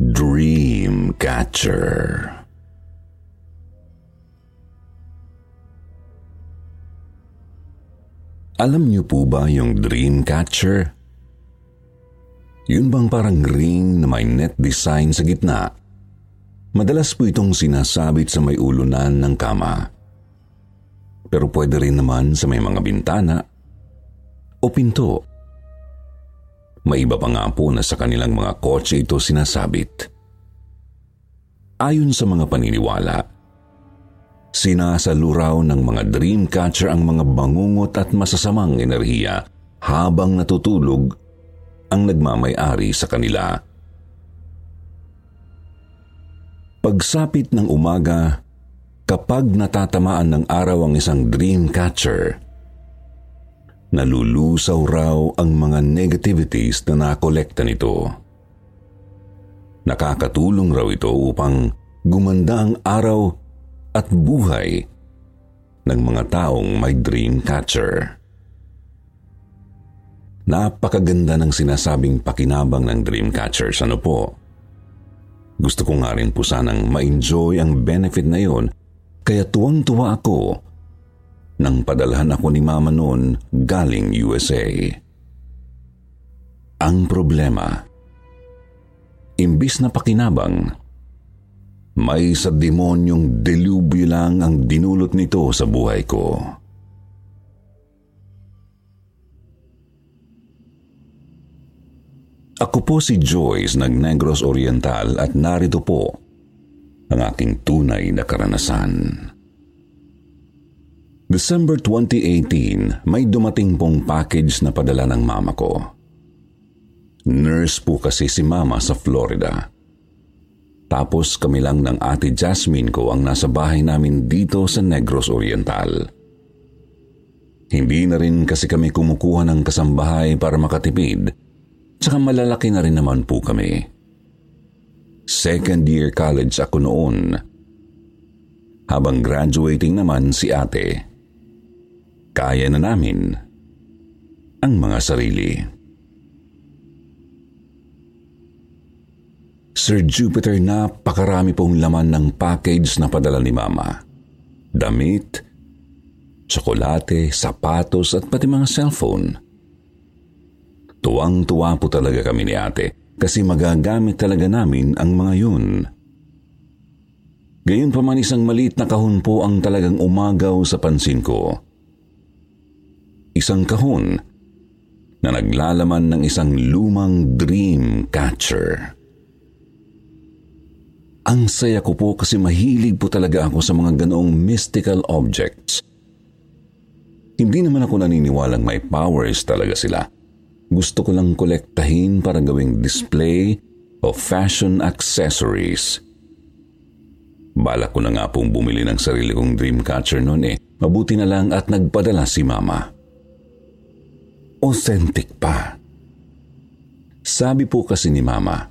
Dreamcatcher Alam niyo po ba yung Dreamcatcher? Yun bang parang ring na may net design sa gitna? Madalas po itong sinasabit sa may ulunan ng kama. Pero pwede rin naman sa may mga bintana o pinto. May iba pa nga po na sa kanilang mga kotse ito sinasabit. Ayon sa mga paniniwala, Sinasaluraw ng mga dreamcatcher ang mga bangungot at masasamang enerhiya habang natutulog ang nagmamay-ari sa kanila. Pagsapit ng umaga, kapag natatamaan ng araw ang isang dreamcatcher, nalulusaw raw ang mga negativities na nakolekta nito. Nakakatulong raw ito upang gumanda ang araw at buhay ng mga taong may dream catcher. Napakaganda ng sinasabing pakinabang ng dream catchers, ano po? Gusto ko nga rin po sanang ma-enjoy ang benefit na yon, kaya tuwang-tuwa ako nang padalhan ako ni mama noon galing USA. Ang problema, imbis na pakinabang, may sa demonyong delubyo lang ang dinulot nito sa buhay ko. Ako po si Joyce ng Negros Oriental at narito po ang aking tunay na karanasan. December 2018, may dumating pong package na padala ng mama ko. Nurse po kasi si mama sa Florida. Tapos kami lang ng ate Jasmine ko ang nasa bahay namin dito sa Negros Oriental. Hindi na rin kasi kami kumukuha ng kasambahay para makatipid, tsaka malalaki na rin naman po kami. Second year college ako noon. Habang graduating naman si ate. Kaya na namin ang mga sarili. Sir Jupiter, napakarami pong laman ng package na padala ni Mama. Damit, tsokolate, sapatos at pati mga cellphone. Tuwang-tuwa po talaga kami ni ate kasi magagamit talaga namin ang mga yun. Gayon pa isang maliit na kahon po ang talagang umagaw sa pansin ko. Isang kahon na naglalaman ng isang lumang dream catcher. Ang saya ko po kasi mahilig po talaga ako sa mga ganoong mystical objects. Hindi naman ako naniniwalang may powers talaga sila. Gusto ko lang kolektahin para gawing display of fashion accessories. Balak ko na nga pong bumili ng sarili kong dreamcatcher noon eh. Mabuti na lang at nagpadala si mama. Authentic pa. Sabi po kasi ni mama,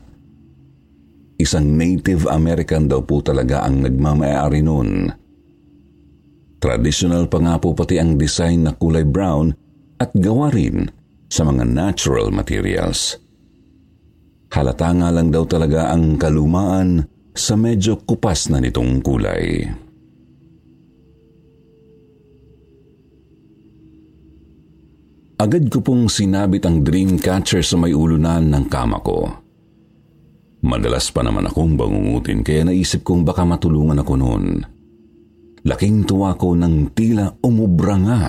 Isang Native American daw po talaga ang nagmamayari noon. Traditional pa nga po pati ang design na kulay brown at gawa rin sa mga natural materials. Halata nga lang daw talaga ang kalumaan sa medyo kupas na nitong kulay. Agad ko pong sinabit ang dream catcher sa may ulunan ng kama ko. Madalas pa naman akong bangungutin kaya naisip kong baka matulungan ako noon. Laking tuwa ko ng tila umubra nga.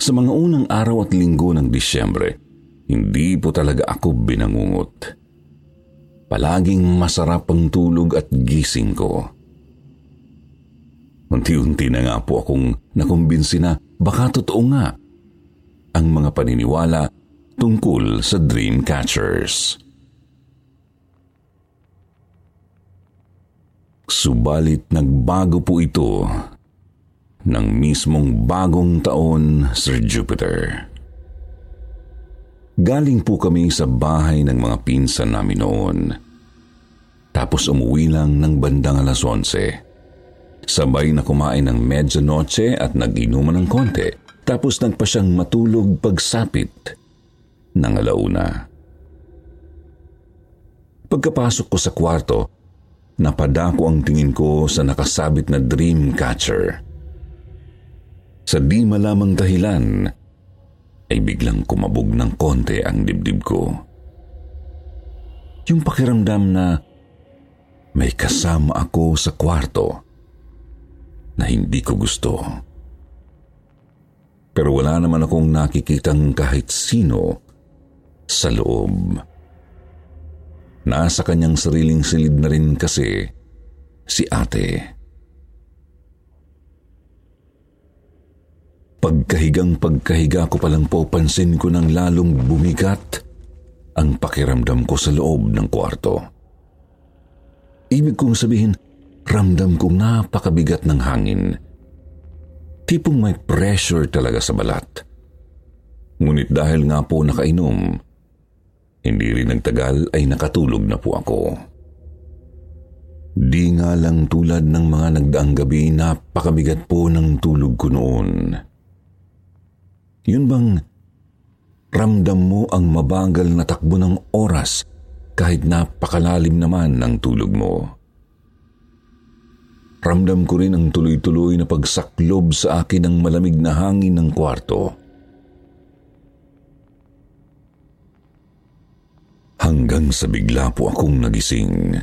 Sa mga unang araw at linggo ng Disyembre, hindi po talaga ako binangungot. Palaging masarap ang tulog at gising ko. Unti-unti na nga po akong nakumbinsi na baka totoo nga ang mga paniniwala tungkol sa dream catchers. Subalit nagbago po ito ng mismong bagong taon, Sir Jupiter. Galing po kami sa bahay ng mga pinsan namin noon. Tapos umuwi lang ng bandang alas 11. Sabay na kumain ng medyanoche at nag-inuman ng konti. Tapos nagpa siyang matulog pagsapit ng alauna. Pagkapasok ko sa kwarto, napadako ang tingin ko sa nakasabit na dream catcher. Sa di malamang dahilan, ay biglang kumabog ng konti ang dibdib ko. Yung pakiramdam na may kasama ako sa kwarto na hindi ko gusto. Pero wala naman akong nakikitang kahit sino sa loob. Nasa kanyang sariling silid na rin kasi si ate. Pagkahigang pagkahiga ko palang po pansin ko nang lalong bumigat ang pakiramdam ko sa loob ng kwarto. Ibig kong sabihin, ramdam kong napakabigat ng hangin. Tipong may pressure talaga sa balat. Ngunit dahil nga po nakainom, hindi rin nagtagal ay nakatulog na po ako. Di nga lang tulad ng mga nagdaang gabi, napakabigat po ng tulog ko noon. Yun bang ramdam mo ang mabagal na takbo ng oras kahit napakalalim naman ng tulog mo? Ramdam ko rin ang tuloy-tuloy na pagsaklob sa akin ng malamig na hangin ng kwarto. Hanggang sa bigla po akong nagising.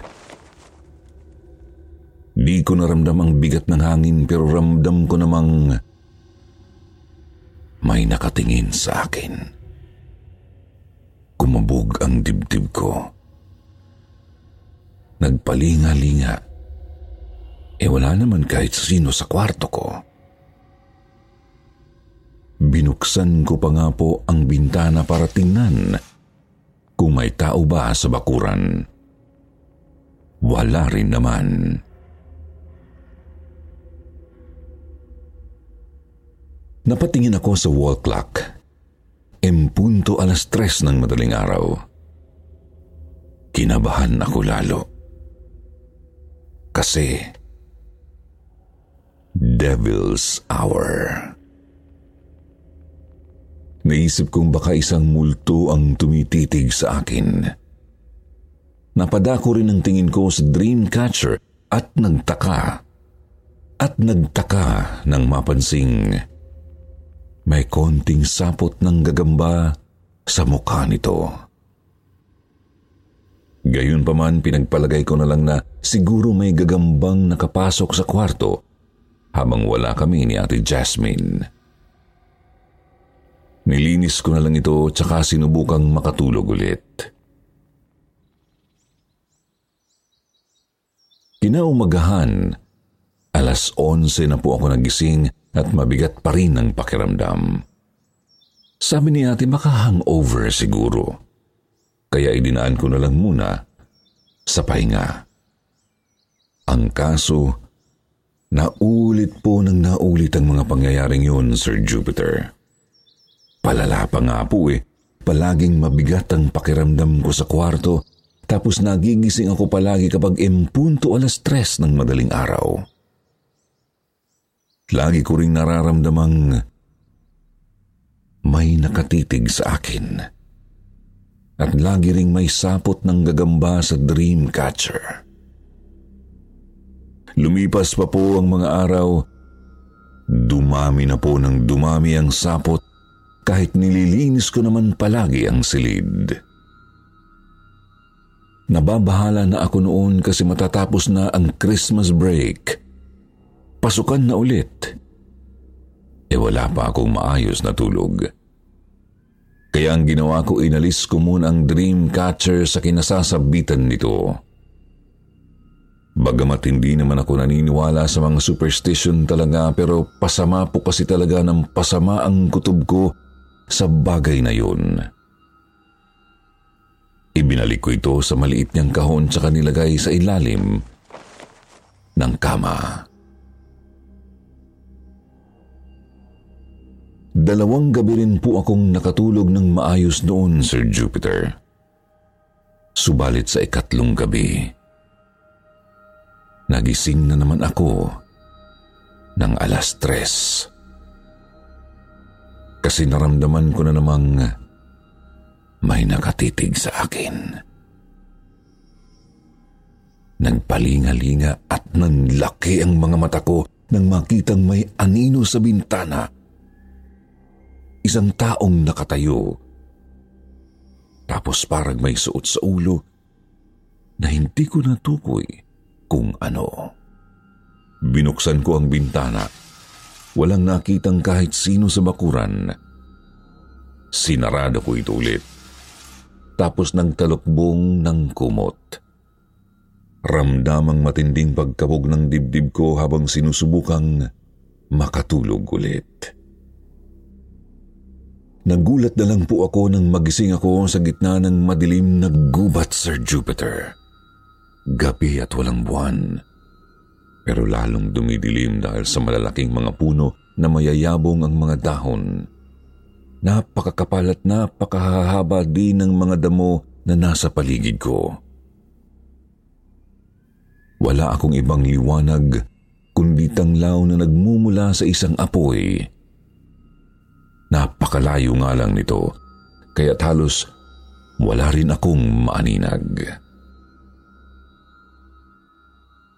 Di ko naramdam ang bigat ng hangin pero ramdam ko namang may nakatingin sa akin. Kumabog ang dibdib ko. Nagpalinga-linga. E wala naman kahit sino sa kwarto ko. Binuksan ko pa nga po ang bintana para tingnan kung may tao ba sa bakuran. Wala rin naman. Napatingin ako sa wall clock. Empunto alas tres ng madaling araw. Kinabahan ako lalo. Kasi, Devil's Hour. Naisip kong baka isang multo ang tumititig sa akin. Napadako rin ang tingin ko sa dream catcher at nagtaka. At nagtaka nang mapansing may konting sapot ng gagamba sa mukha nito. Gayun pa man pinagpalagay ko na lang na siguro may gagambang nakapasok sa kwarto habang wala kami ni Ate Jasmine. Nilinis ko na lang ito tsaka sinubukang makatulog ulit. Kinaumagahan, alas 11 na po ako nagising at mabigat pa rin ang pakiramdam. Sabi ni ate maka-hangover siguro. Kaya idinaan ko na lang muna sa pahinga. Ang kaso, naulit po ng naulit ang mga pangyayaring yun, Sir Jupiter. Palala pa nga po eh, palaging mabigat ang pakiramdam ko sa kwarto tapos nagigising ako palagi kapag impunto alas tres ng madaling araw. Lagi ko ring nararamdamang may nakatitig sa akin. At lagi ring may sapot ng gagamba sa dream catcher. Lumipas pa po ang mga araw, dumami na po ng dumami ang sapot kahit nililinis ko naman palagi ang silid. Nababahala na ako noon kasi matatapos na ang Christmas break pasukan na ulit. E wala pa akong maayos na tulog. Kaya ang ginawa ko, inalis ko muna ang dream catcher sa kinasasabitan nito. Bagamat hindi naman ako naniniwala sa mga superstition talaga pero pasama po kasi talaga ng pasama ang kutob ko sa bagay na yun. Ibinalik ko ito sa maliit niyang kahon sa kanilagay sa ilalim ng kama. Dalawang gabi rin po akong nakatulog ng maayos noon, Sir Jupiter. Subalit sa ikatlong gabi, nagising na naman ako ng alas tres. Kasi naramdaman ko na namang may nakatitig sa akin. Nagpalingalinga at nanlaki ang mga mata ko nang makitang may anino sa bintana isang taong nakatayo. Tapos parang may suot sa ulo na hindi ko natukoy kung ano. Binuksan ko ang bintana. Walang nakitang kahit sino sa bakuran. Sinarado ko ito ulit. Tapos nagtalokbong ng kumot. Ramdamang matinding pagkabog ng dibdib ko habang sinusubukang makatulog ulit. Nagulat na lang po ako nang magising ako sa gitna ng madilim na gubat, Sir Jupiter. Gabi at walang buwan. Pero lalong dumidilim dahil sa malalaking mga puno na mayayabong ang mga dahon. Napakakapal at napakahahaba din ng mga damo na nasa paligid ko. Wala akong ibang liwanag kundi tanglaw na nagmumula sa isang apoy Napakalayo nga lang nito, kaya't halos wala rin akong maaninag.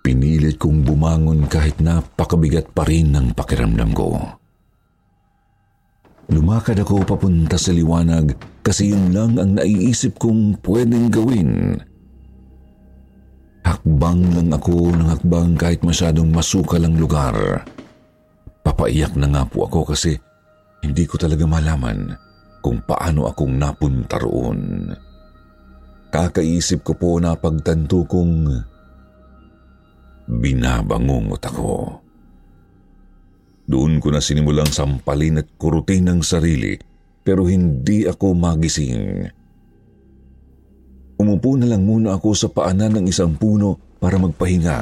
Pinilit kong bumangon kahit napakabigat pa rin ng pakiramdam ko. Lumakad ako papunta sa liwanag kasi yun lang ang naiisip kong pwedeng gawin. Hakbang lang ako ng hakbang kahit masyadong masukal ang lugar. Papaiyak na nga po ako kasi hindi ko talaga malaman kung paano akong napunta roon. Kakaisip ko po na pagtanto kong binabangungot ako. Doon ko na sinimulang sampalin at kurutin ang sarili pero hindi ako magising. Umupo na lang muna ako sa paanan ng isang puno para magpahinga.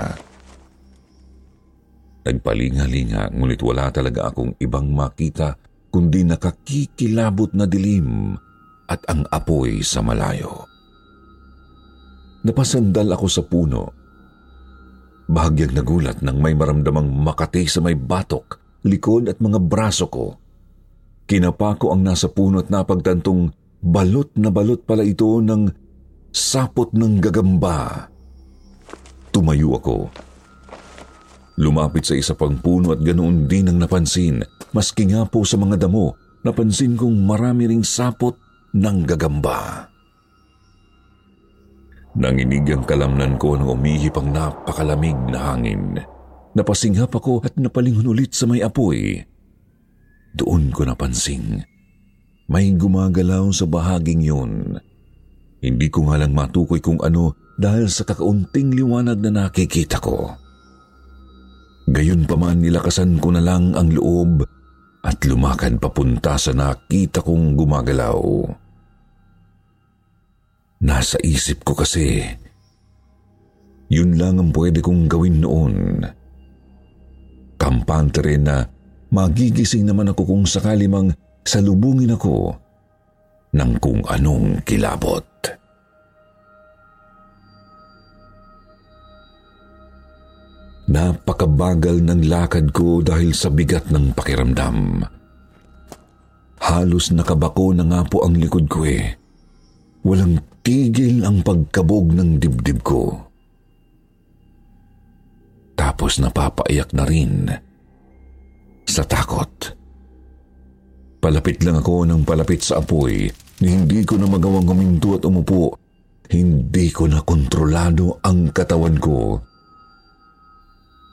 Nagpalinga-linga ngunit wala talaga akong ibang makita kundi nakakikilabot na dilim at ang apoy sa malayo. Napasandal ako sa puno. Bahagyang nagulat nang may maramdamang makati sa may batok, likod at mga braso ko. Kinapa ko ang nasa puno at napagtantong balot na balot pala ito ng sapot ng gagamba. Tumayo ako. Lumapit sa isa pang puno at ganoon din ang napansin Maski nga po sa mga damo, napansin kong marami ring sapot ng gagamba. Nanginig ang kalamnan ko nang umihip ang napakalamig na hangin. Napasinghap ako at napalingon ulit sa may apoy. Doon ko napansing. May gumagalaw sa bahaging yun. Hindi ko nga lang matukoy kung ano dahil sa kakaunting liwanag na nakikita ko. Gayon pa man nilakasan ko na lang ang loob at lumakad papunta sa nakita kong gumagalaw. Nasa isip ko kasi, yun lang ang pwede kong gawin noon. Kampante rin na magigising naman ako kung sakali mang salubungin ako ng kung anong kilabot. Napakabagal ng lakad ko dahil sa bigat ng pakiramdam. Halos nakabako na nga po ang likod ko eh. Walang tigil ang pagkabog ng dibdib ko. Tapos napapaiyak na rin sa takot. Palapit lang ako ng palapit sa apoy hindi ko na magawang huminto at umupo. Hindi ko na kontrolado ang katawan ko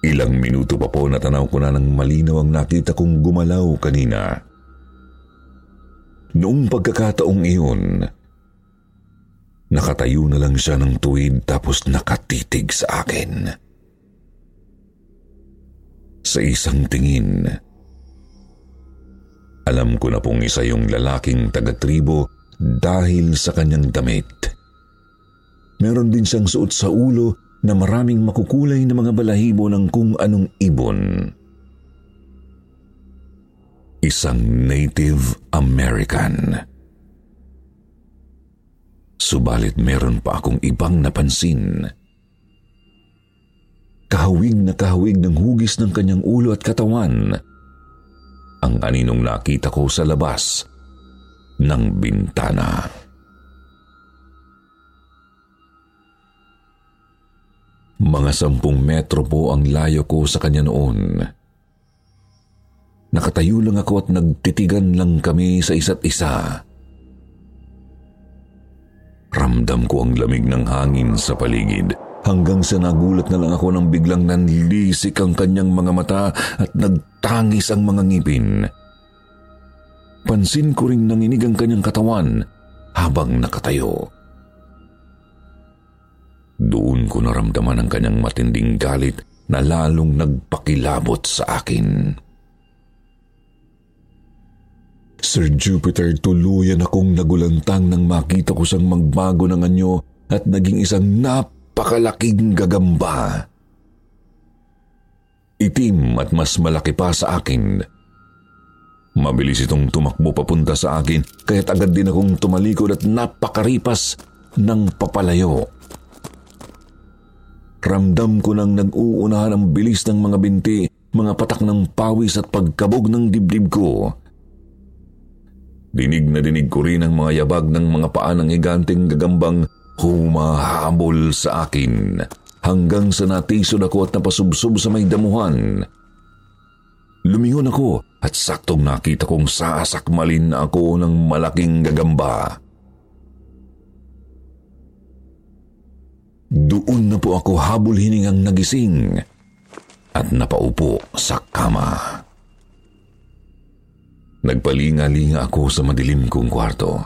Ilang minuto pa po natanaw ko na ng malinaw ang nakita kong gumalaw kanina. Noong pagkakataong iyon, nakatayo na lang siya ng tuwid tapos nakatitig sa akin. sa isang tingin. Alam ko na pong isa yung lalaking taga-tribo dahil sa kanyang damit. Meron din siyang suot sa ulo na maraming makukulay na mga balahibo ng kung anong ibon. Isang Native American. Subalit meron pa akong ibang napansin. Kahawig na kahawig ng hugis ng kanyang ulo at katawan. Ang aninong nakita ko sa labas ng bintana. Mga sampung metro po ang layo ko sa kanya noon. Nakatayo lang ako at nagtitigan lang kami sa isa't isa. Ramdam ko ang lamig ng hangin sa paligid hanggang sa nagulat na lang ako nang biglang nanlisik ang kanyang mga mata at nagtangis ang mga ngipin. Pansin ko ring nanginig ang kanyang katawan habang nakatayo. Doon ko naramdaman ang kanyang matinding galit na lalong nagpakilabot sa akin. Sir Jupiter, tuluyan akong nagulantang nang makita ko siyang magbago ng anyo at naging isang napakalaking gagamba. Itim at mas malaki pa sa akin. Mabilis itong tumakbo papunta sa akin kaya't agad din akong tumalikod at napakaripas ng papalayo. Ramdam ko nang nag-uunahan ang bilis ng mga binti, mga patak ng pawis at pagkabog ng dibdib ko. Dinig na dinig ko rin ang mga yabag ng mga paa ng higanting gagambang humahabol sa akin hanggang sa natisod ako at napasubsob sa may damuhan. Lumingon ako at saktong nakita kong sasakmalin na ako ng malaking gagamba. Doon na po ako habol hiningang nagising at napaupo sa kama. Nagpalinga-linga ako sa madilim kong kwarto.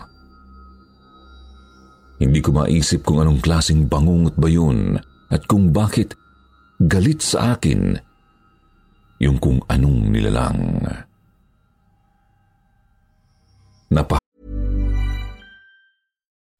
Hindi ko maisip kung anong klaseng bangungot ba yun at kung bakit galit sa akin yung kung anong nilalang. Napa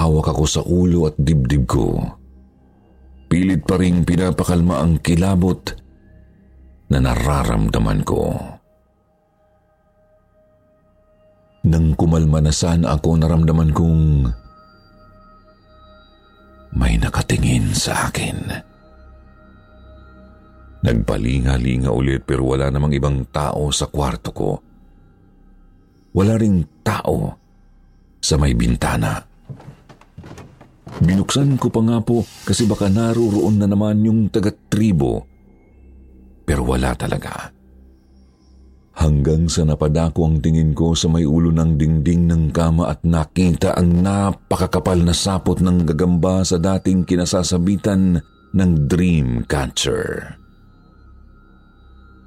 Hawak ako sa ulo at dibdib ko. Pilit pa rin pinapakalma ang kilabot na nararamdaman ko. Nang kumalma na sana ako naramdaman kong may nakatingin sa akin. Nagpalinga-linga ulit pero wala namang ibang tao sa kwarto ko. Wala ring tao sa may bintana. Binuksan ko pa nga po kasi baka naruroon na naman yung taga-tribo. Pero wala talaga. Hanggang sa napadako ang tingin ko sa may ulo ng dingding ng kama at nakita ang napakakapal na sapot ng gagamba sa dating kinasasabitan ng dream catcher.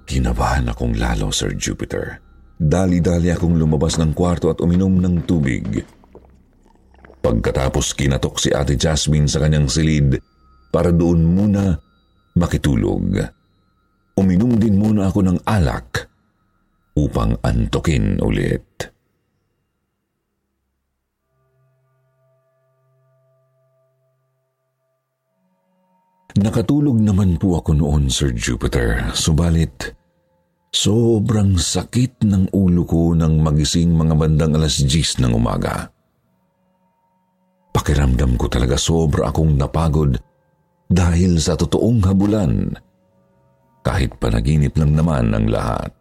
Kinabahan akong lalo, Sir Jupiter. Dali-dali akong lumabas ng kwarto at uminom ng tubig. Pagkatapos kinatok si Ate Jasmine sa kanyang silid para doon muna makitulog. Uminom din muna ako ng alak upang antokin ulit. Nakatulog naman po ako noon, Sir Jupiter, subalit sobrang sakit ng ulo ko nang magising mga bandang alas 10 ng umaga. Pakiramdam ko talaga sobra akong napagod dahil sa totoong habulan, kahit panaginip lang naman ang lahat.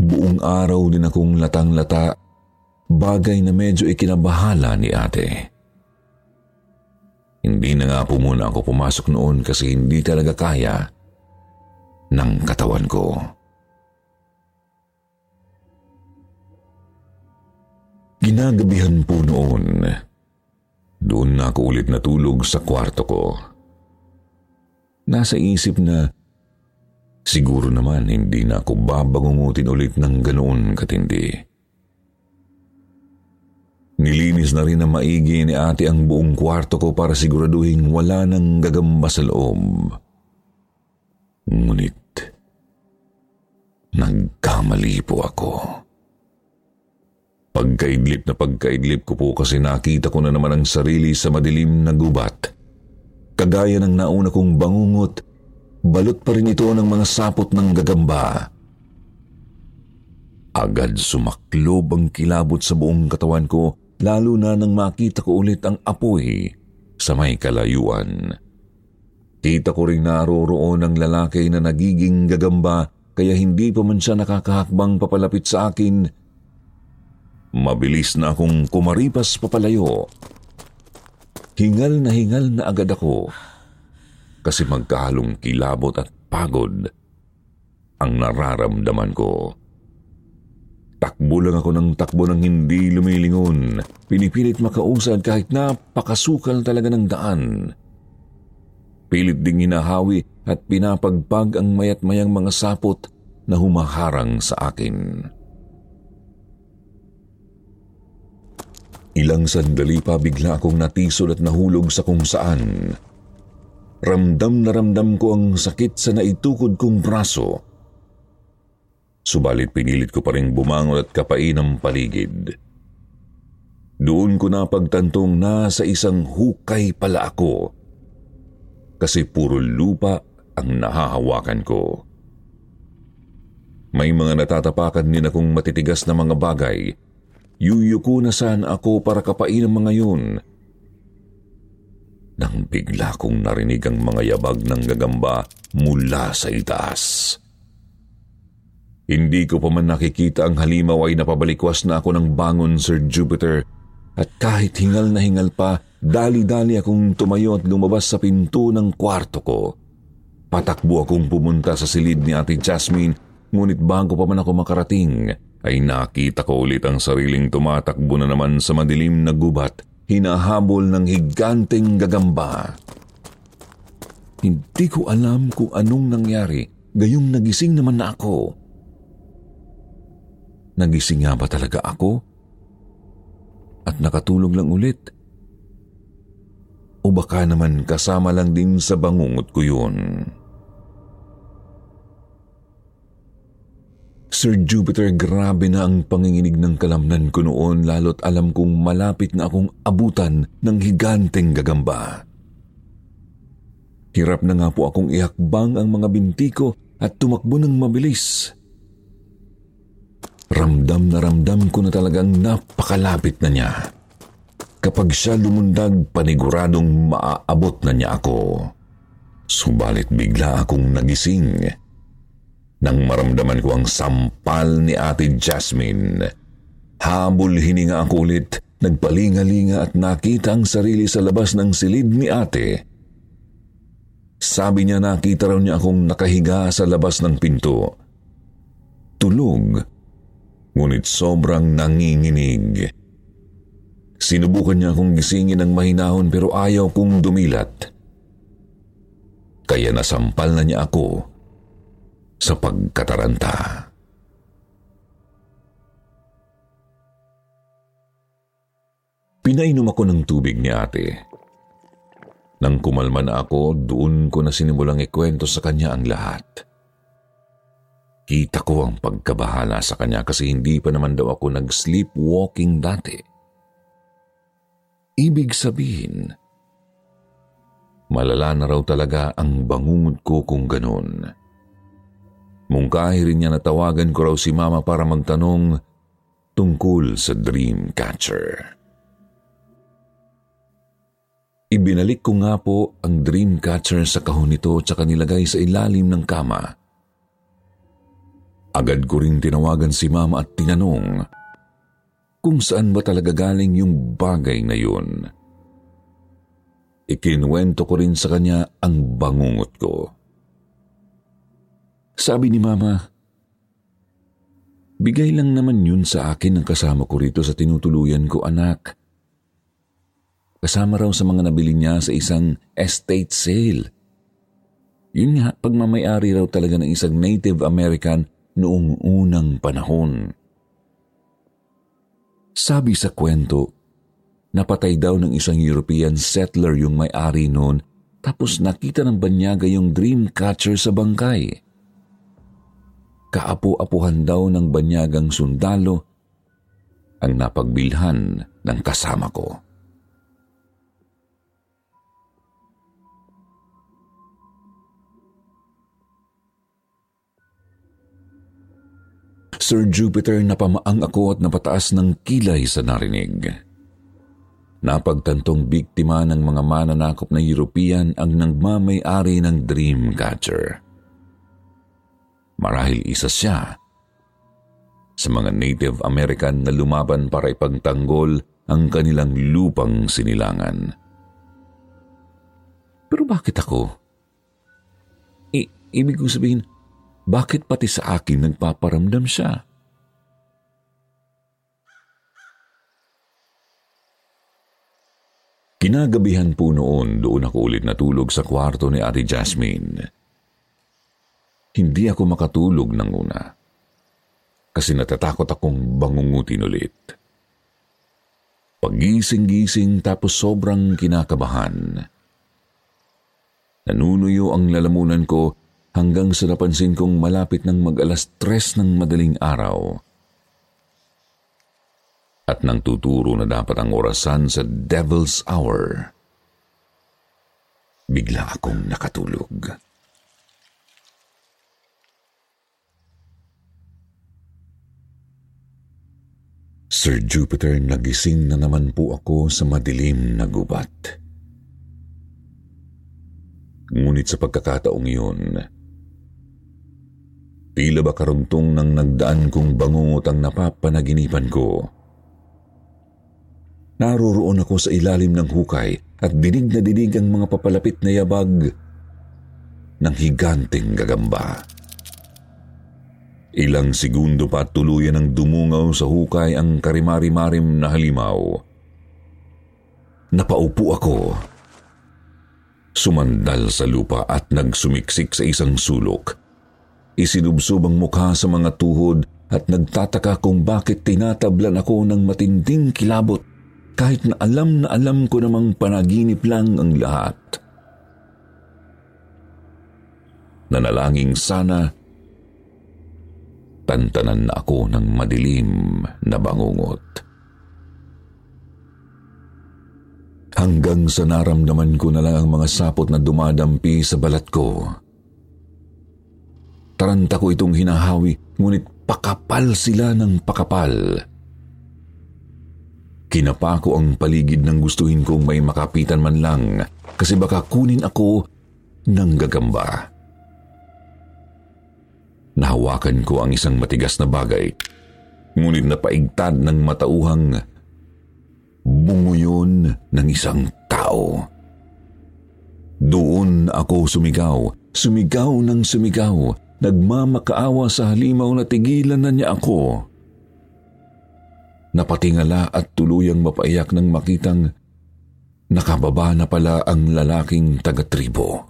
Buong araw din akong latang-lata, bagay na medyo ikinabahala ni ate. Hindi na nga po muna ako pumasok noon kasi hindi talaga kaya ng katawan ko. Ginagabihan po noon. Doon na ako ulit natulog sa kwarto ko. Nasa isip na siguro naman hindi na ako babangungutin ulit ng ganoon katindi. Nilinis na rin na maigi ni ate ang buong kwarto ko para siguraduhin wala nang gagamba sa loob. Ngunit, nagkamali po ako. Pagkaidlip na pagkaidlip ko po kasi nakita ko na naman ang sarili sa madilim na gubat. Kagaya ng nauna kong bangungot, balot pa rin ito ng mga sapot ng gagamba. Agad sumaklob ang kilabot sa buong katawan ko, lalo na nang makita ko ulit ang apoy sa may kalayuan. Kita ko rin naroroon ang lalaki na nagiging gagamba kaya hindi pa man siya nakakahakbang papalapit sa akin Mabilis na akong kumaripas papalayo. Hingal na hingal na agad ako kasi magkahalong kilabot at pagod ang nararamdaman ko. Takbo lang ako ng takbo ng hindi lumilingon. Pinipilit makausad kahit napakasukal talaga ng daan. Pilit ding hinahawi at pinapagpag ang mayat mayang mga sapot na humaharang sa akin. Ilang sandali pa bigla akong natisol at nahulog sa kung saan. Ramdam na ramdam ko ang sakit sa naitukod kong braso. Subalit pinilit ko pa rin bumangon at kapain ang paligid. Doon ko napagtantong nasa isang hukay pala ako. Kasi puro lupa ang nahahawakan ko. May mga natatapakan din akong matitigas na mga bagay Yuyuko na sana ako para kapain ang mga yun. Nang bigla kong narinig ang mga yabag ng gagamba mula sa itaas. Hindi ko pa man nakikita ang halimaw ay napabalikwas na ako ng bangon, Sir Jupiter, at kahit hingal na hingal pa, dali-dali akong tumayo at lumabas sa pinto ng kwarto ko. Patakbo akong pumunta sa silid ni Ate Jasmine, ngunit bago pa man ako makarating, ay nakita ko ulit ang sariling tumatakbo na naman sa madilim na gubat, hinahabol ng higanteng gagamba. Hindi ko alam kung anong nangyari, gayong nagising naman na ako. Nagising nga ba talaga ako? At nakatulog lang ulit? O baka naman kasama lang din sa bangungot ko yun? Sir Jupiter, grabe na ang panginginig ng kalamnan ko noon lalo't alam kong malapit na akong abutan ng higanteng gagamba. Hirap na nga po akong ihakbang ang mga binti ko at tumakbo ng mabilis. Ramdam na ramdam ko na talagang napakalapit na niya. Kapag siya lumundag, paniguradong maaabot na niya ako. Subalit bigla akong nagising nang maramdaman ko ang sampal ni Ate Jasmine. Habol hininga ako ulit, nagpalingalinga at nakita ang sarili sa labas ng silid ni ate. Sabi niya nakita raw niya akong nakahiga sa labas ng pinto. Tulog, ngunit sobrang nanginginig. Sinubukan niya akong gisingin ng mahinahon pero ayaw kong dumilat. Kaya nasampal na niya ako sa pagkataranta. Pinainom ako ng tubig ni ate. Nang kumalma na ako, doon ko na sinimulang ikwento sa kanya ang lahat. Kita ko ang pagkabahala sa kanya kasi hindi pa naman daw ako nag-sleepwalking dati. Ibig sabihin, malala na raw talaga ang bangungot ko kung ganun. Mungkahi rin niya natawagan ko raw si mama para magtanong tungkol sa dream catcher. Ibinalik ko nga po ang dream catcher sa kahon nito at nilagay sa ilalim ng kama. Agad ko rin tinawagan si mama at tinanong kung saan ba talaga galing yung bagay na yun. ikinwento ko rin sa kanya ang bangungot ko. Sabi ni Mama, Bigay lang naman yun sa akin ng kasama ko rito sa tinutuluyan ko anak. Kasama raw sa mga nabili niya sa isang estate sale. Yun nga, pagmamayari raw talaga ng isang Native American noong unang panahon. Sabi sa kwento, napatay daw ng isang European settler yung may-ari noon tapos nakita ng banyaga yung dream catcher sa bangkay kaapu-apuhan daw ng banyagang sundalo ang napagbilhan ng kasama ko. Sir Jupiter napamaang ako at napataas ng kilay sa narinig. Napagtantong biktima ng mga mananakop na European ang nagmamay-ari ng Dreamcatcher. Marahil isa siya sa mga Native American na lumaban para ipagtanggol ang kanilang lupang sinilangan. Pero bakit ako? I- ibig kong sabihin, bakit pati sa akin nagpaparamdam siya? Kinagabihan po noon doon ako ulit natulog sa kwarto ni Ate Jasmine. Hindi ako makatulog ng una. Kasi natatakot akong bangungutin ulit. Pagising-gising tapos sobrang kinakabahan. Nanunuyo ang lalamunan ko hanggang sa napansin kong malapit ng mag-alas tres ng madaling araw. At nang tuturo na dapat ang orasan sa Devil's Hour, bigla akong nakatulog. Sir Jupiter, nagising na naman po ako sa madilim na gubat. Ngunit sa pagkakataong iyon, tila ba karugtong ng nagdaan kong bangungot ang napapanaginipan ko. Naroroon ako sa ilalim ng hukay at dinig na dinig ang mga papalapit na yabag ng higanteng gagamba. Ilang segundo pa tuluyan ang dumungaw sa hukay ang karimari-marim na halimaw. Napaupo ako. Sumandal sa lupa at nagsumiksik sa isang sulok. Isinubsob ang mukha sa mga tuhod at nagtataka kung bakit tinatablan ako ng matinding kilabot kahit na alam na alam ko namang panaginip lang ang lahat. Nanalangin sana tantanan na ako ng madilim na bangungot. Hanggang sa naramdaman ko na lang ang mga sapot na dumadampi sa balat ko. Taranta ko itong hinahawi, ngunit pakapal sila ng pakapal. Kinapa ko ang paligid ng gustuhin kong may makapitan man lang kasi baka kunin ako ng gagamba. Nahawakan ko ang isang matigas na bagay, ngunit napaigtad ng matauhang bunguyon ng isang tao. Doon ako sumigaw, sumigaw ng sumigaw, nagmamakaawa sa halimaw na tigilan na niya ako. Napatingala at tuluyang mapaiyak nang makitang nakababa na pala ang lalaking taga-tribo.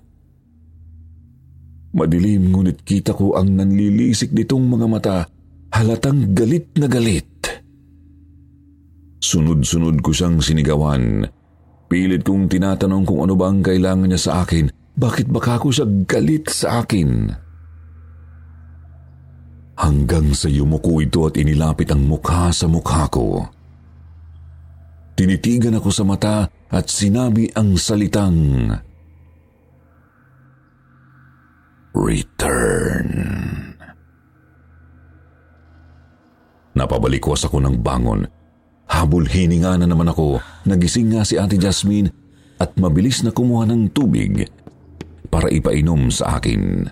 Madilim ngunit kita ko ang nanlilisik nitong mga mata, halatang galit na galit. Sunod-sunod ko siyang sinigawan. Pilit kong tinatanong kung ano ba ang kailangan niya sa akin. Bakit baka ko siya galit sa akin? Hanggang sa yumuko ito at inilapit ang mukha sa mukha ko. Tinitigan ako sa mata at sinabi ang salitang, Return. Napabalikwas ako ng bangon. Habol hininga na naman ako. Nagising nga si Ate Jasmine at mabilis na kumuha ng tubig para ipainom sa akin.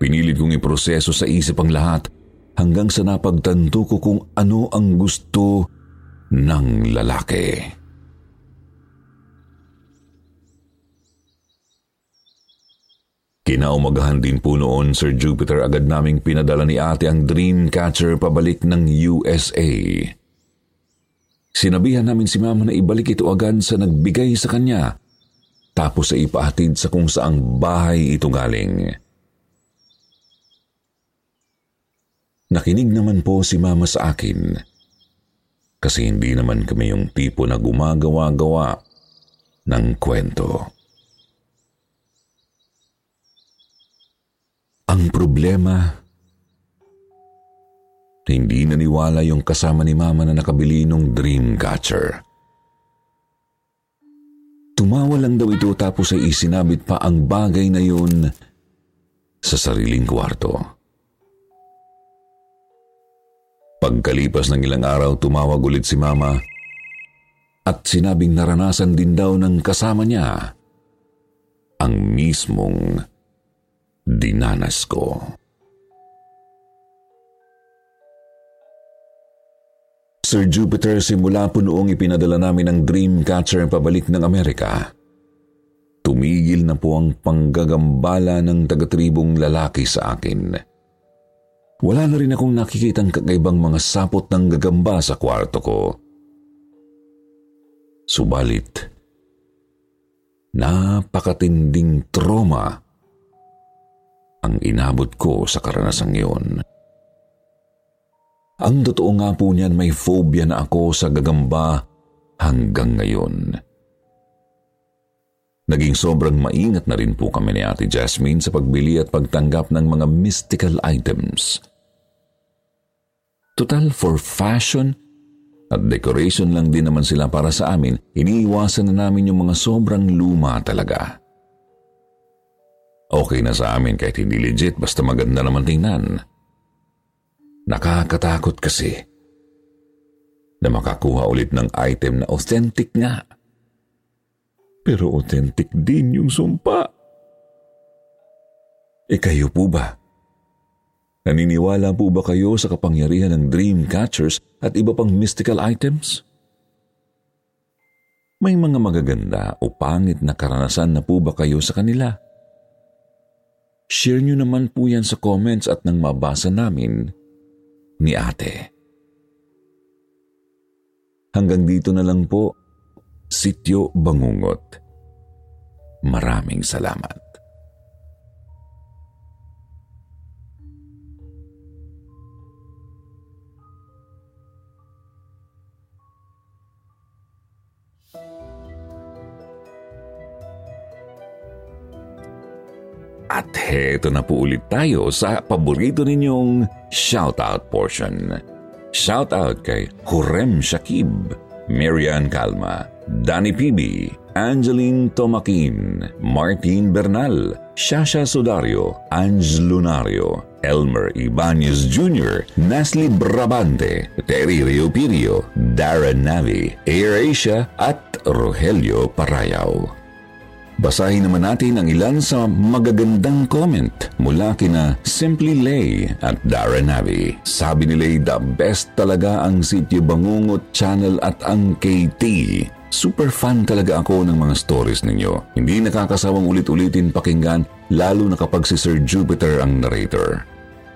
Pinilit kong iproseso sa isip ang lahat hanggang sa napagtanto ko kung ano ang gusto ng lalaki. Kinaumagahan din po noon, Sir Jupiter, agad naming pinadala ni ate ang Dreamcatcher pabalik ng USA. Sinabihan namin si mama na ibalik ito agad sa nagbigay sa kanya, tapos ay ipahatid sa kung saang bahay ito galing. Nakinig naman po si mama sa akin, kasi hindi naman kami yung tipo na gumagawa-gawa ng kwento. Ang problema, hindi naniwala yung kasama ni Mama na nakabili ng Dreamcatcher. Tumawa lang daw ito tapos ay isinabit pa ang bagay na yun sa sariling kwarto. Pagkalipas ng ilang araw, tumawag ulit si Mama at sinabing naranasan din daw ng kasama niya ang mismong dinanas ko. Sir Jupiter, simula po noong ipinadala namin ang Dreamcatcher pabalik ng Amerika, tumigil na po ang panggagambala ng tagatribong lalaki sa akin. Wala na rin akong nakikitang kakaibang mga sapot ng gagamba sa kwarto ko. Subalit, napakatinding trauma ang inabot ko sa karanasang iyon. Ang totoo nga po niyan may phobia na ako sa gagamba hanggang ngayon. Naging sobrang maingat na rin po kami ni Ate Jasmine sa pagbili at pagtanggap ng mga mystical items. Total for fashion at decoration lang din naman sila para sa amin, iniiwasan na namin yung mga sobrang luma talaga. Okay na sa amin kahit hindi legit basta maganda naman tingnan. Nakakatakot kasi na makakuha ulit ng item na authentic nga. Pero authentic din yung sumpa. E kayo po ba? Naniniwala po ba kayo sa kapangyarihan ng dream catchers at iba pang mystical items? May mga magaganda o pangit na karanasan na po ba kayo sa kanila? Share nyo naman po yan sa comments at nang mabasa namin ni ate. Hanggang dito na lang po, Sityo Bangungot. Maraming salamat. At heto na po ulit tayo sa paborito ninyong shoutout portion. Shoutout kay Hurem Shakib, Marian Calma, Danny PB, Angeline Tomakin, Martin Bernal, Shasha Sudario, Ange Lunario, Elmer Ibanez Jr., Nasli Brabante, Terry Rio Pirio, Darren Navi, Air Asia at Rogelio Parayaw. Basahin naman natin ang ilan sa magagandang comment mula kina Simply Lay at Darren Navi. Sabi ni Lay, the best talaga ang Sityo Bangungot channel at ang KT. Super fan talaga ako ng mga stories ninyo. Hindi nakakasawang ulit-ulitin pakinggan lalo na kapag si Sir Jupiter ang narrator.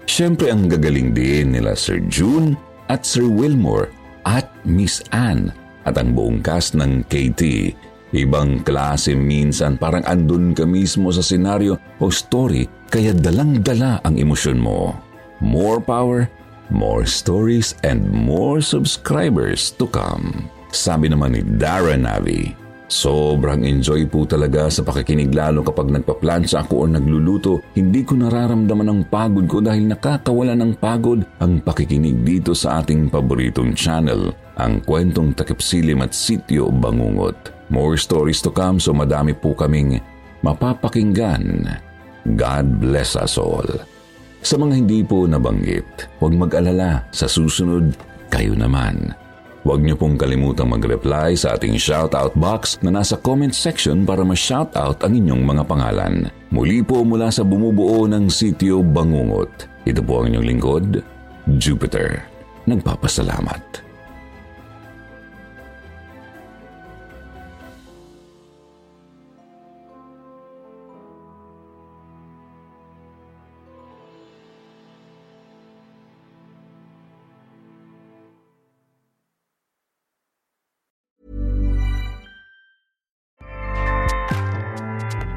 Siyempre ang gagaling din nila Sir June at Sir Wilmore at Miss Anne at ang buong cast ng KT Ibang klase minsan parang andun ka mismo sa senaryo o story kaya dalang-dala ang emosyon mo. More power, more stories, and more subscribers to come. Sabi naman ni Darren Navi, Sobrang enjoy po talaga sa pakikinig lalo kapag nagpaplansya ako o nagluluto. Hindi ko nararamdaman ang pagod ko dahil nakakawala ng pagod ang pakikinig dito sa ating paboritong channel, ang kwentong takipsilim at sityo bangungot. More stories to come so madami po kaming mapapakinggan. God bless us all. Sa mga hindi po nabanggit, huwag mag-alala. Sa susunod, kayo naman. Huwag niyo pong kalimutang mag-reply sa ating shoutout box na nasa comment section para ma-shoutout ang inyong mga pangalan. Muli po mula sa bumubuo ng sitio Bangungot. Ito po ang inyong lingkod, Jupiter. Nagpapasalamat.